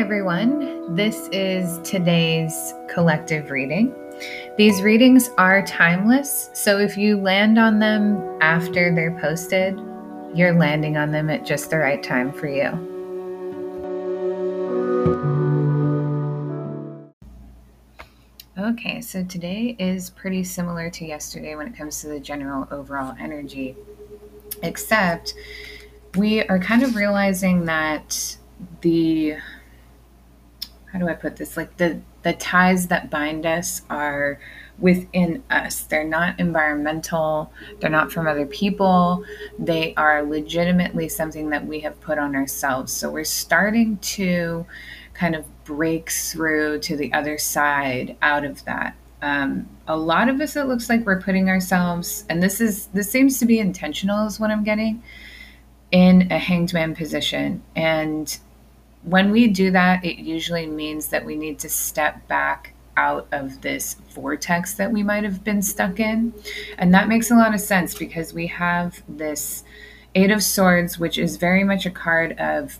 everyone. This is today's collective reading. These readings are timeless, so if you land on them after they're posted, you're landing on them at just the right time for you. Okay, so today is pretty similar to yesterday when it comes to the general overall energy, except we are kind of realizing that the how do I put this? Like the the ties that bind us are within us. They're not environmental, they're not from other people. They are legitimately something that we have put on ourselves. So we're starting to kind of break through to the other side out of that. Um, a lot of us, it looks like we're putting ourselves, and this is this seems to be intentional, is what I'm getting, in a hanged man position. And when we do that, it usually means that we need to step back out of this vortex that we might have been stuck in. And that makes a lot of sense because we have this Eight of Swords, which is very much a card of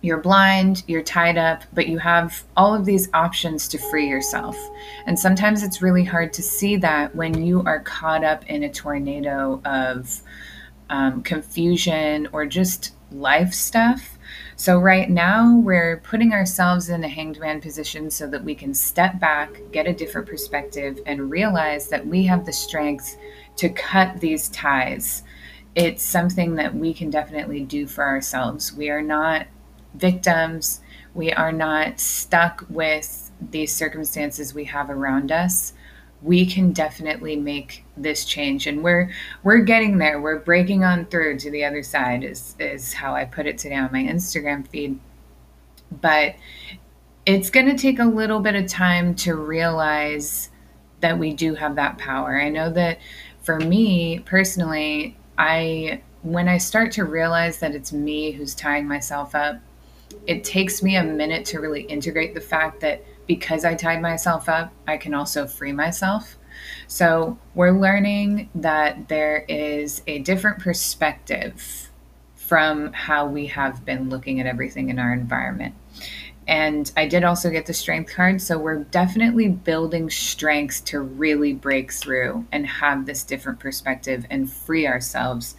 you're blind, you're tied up, but you have all of these options to free yourself. And sometimes it's really hard to see that when you are caught up in a tornado of um, confusion or just life stuff so, right now, we're putting ourselves in a hanged man position so that we can step back, get a different perspective, and realize that we have the strength to cut these ties. It's something that we can definitely do for ourselves. We are not victims, we are not stuck with these circumstances we have around us we can definitely make this change. And we're we're getting there. We're breaking on through to the other side is is how i put it today on my instagram feed. But it's going to take a little bit of time to realize that we do have that power. I know that for me personally i when i start to realize that it's me who's tying myself up it takes me a minute to really integrate the fact that because I tied myself up, I can also free myself. So we're learning that there is a different perspective from how we have been looking at everything in our environment. And I did also get the strength card. So we're definitely building strengths to really break through and have this different perspective and free ourselves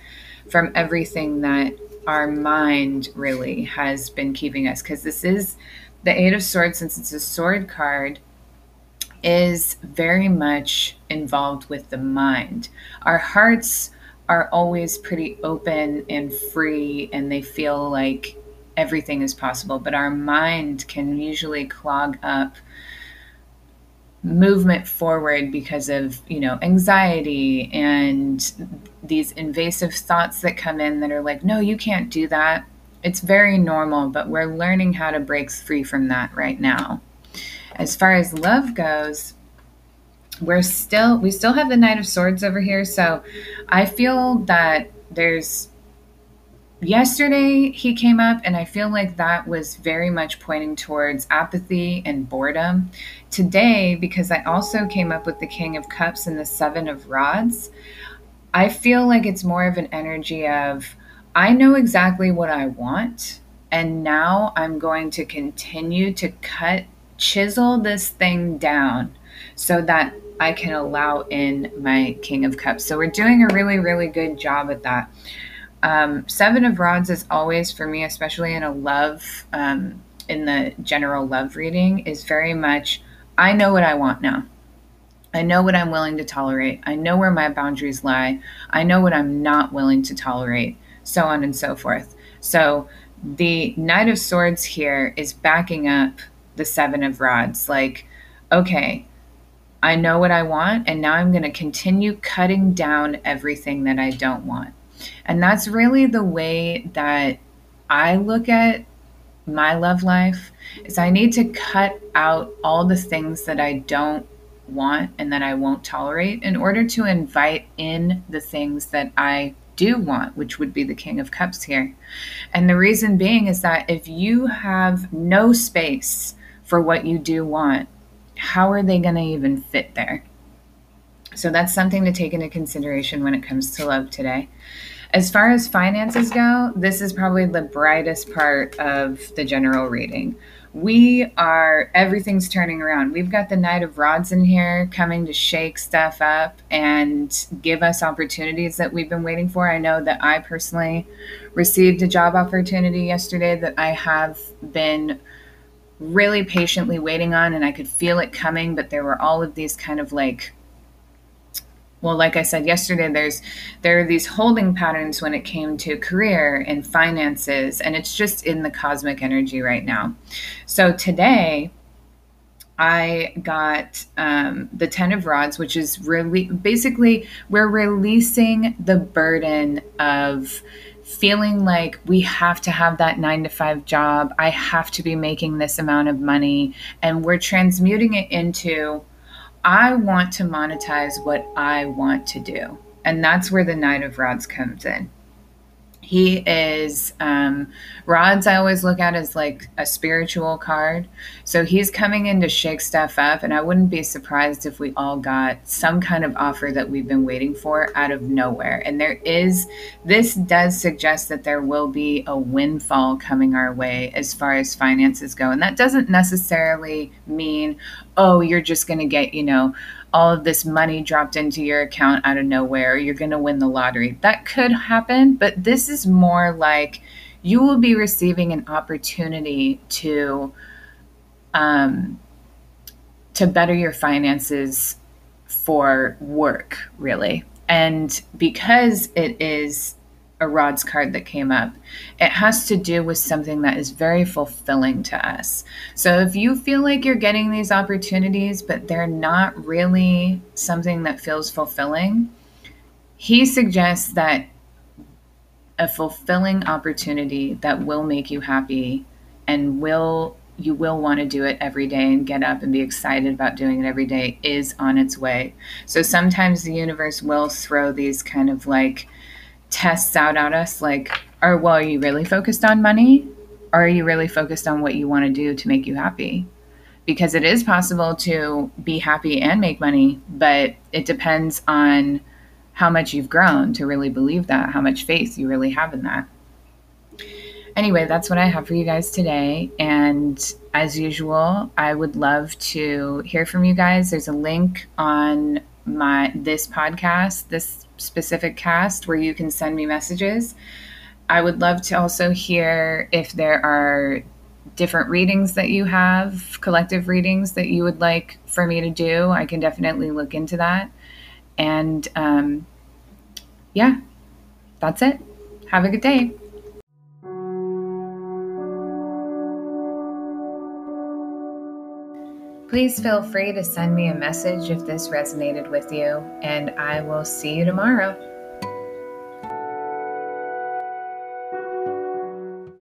from everything that our mind really has been keeping us. Because this is the Eight of Swords, since it's a sword card, is very much involved with the mind. Our hearts are always pretty open and free, and they feel like everything is possible, but our mind can usually clog up movement forward because of you know anxiety and these invasive thoughts that come in that are like no you can't do that it's very normal, but we're learning how to break free from that right now. As far as love goes, we're still we still have the knight of swords over here so i feel that there's yesterday he came up and i feel like that was very much pointing towards apathy and boredom today because i also came up with the king of cups and the seven of rods i feel like it's more of an energy of I know exactly what I want. And now I'm going to continue to cut, chisel this thing down so that I can allow in my King of Cups. So we're doing a really, really good job at that. Um, Seven of Rods is always for me, especially in a love, um, in the general love reading, is very much I know what I want now. I know what I'm willing to tolerate. I know where my boundaries lie. I know what I'm not willing to tolerate so on and so forth. So the Knight of Swords here is backing up the Seven of Rods. Like, okay, I know what I want, and now I'm going to continue cutting down everything that I don't want. And that's really the way that I look at my love life is I need to cut out all the things that I don't want and that I won't tolerate in order to invite in the things that I do want, which would be the King of Cups here. And the reason being is that if you have no space for what you do want, how are they going to even fit there? So that's something to take into consideration when it comes to love today. As far as finances go, this is probably the brightest part of the general reading. we are everything's turning around. We've got the Knight of Rods in here coming to shake stuff up and give us opportunities that we've been waiting for. I know that I personally received a job opportunity yesterday that I have been really patiently waiting on and I could feel it coming, but there were all of these kind of like well like i said yesterday there's there are these holding patterns when it came to career and finances and it's just in the cosmic energy right now so today I got um, the Ten of Rods, which is really basically we're releasing the burden of feeling like we have to have that nine to five job. I have to be making this amount of money. And we're transmuting it into I want to monetize what I want to do. And that's where the Knight of Rods comes in. He is, um, Rods, I always look at as like a spiritual card. So he's coming in to shake stuff up. And I wouldn't be surprised if we all got some kind of offer that we've been waiting for out of nowhere. And there is, this does suggest that there will be a windfall coming our way as far as finances go. And that doesn't necessarily mean, oh, you're just going to get, you know, all of this money dropped into your account out of nowhere, you're going to win the lottery. That could happen, but this is more like you will be receiving an opportunity to um, to better your finances for work, really. And because it is a rods card that came up. It has to do with something that is very fulfilling to us. So if you feel like you're getting these opportunities, but they're not really something that feels fulfilling, he suggests that a fulfilling opportunity that will make you happy and will you will want to do it every day and get up and be excited about doing it every day is on its way. So sometimes the universe will throw these kind of like tests out at us like are well are you really focused on money? Or are you really focused on what you want to do to make you happy? Because it is possible to be happy and make money but it depends on how much you've grown to really believe that how much faith you really have in that. Anyway that's what i have for you guys today and as usual i would love to hear from you guys. There's a link on my this podcast this specific cast where you can send me messages. I would love to also hear if there are different readings that you have, collective readings that you would like for me to do. I can definitely look into that. And um, yeah, that's it. Have a good day. Please feel free to send me a message if this resonated with you, and I will see you tomorrow.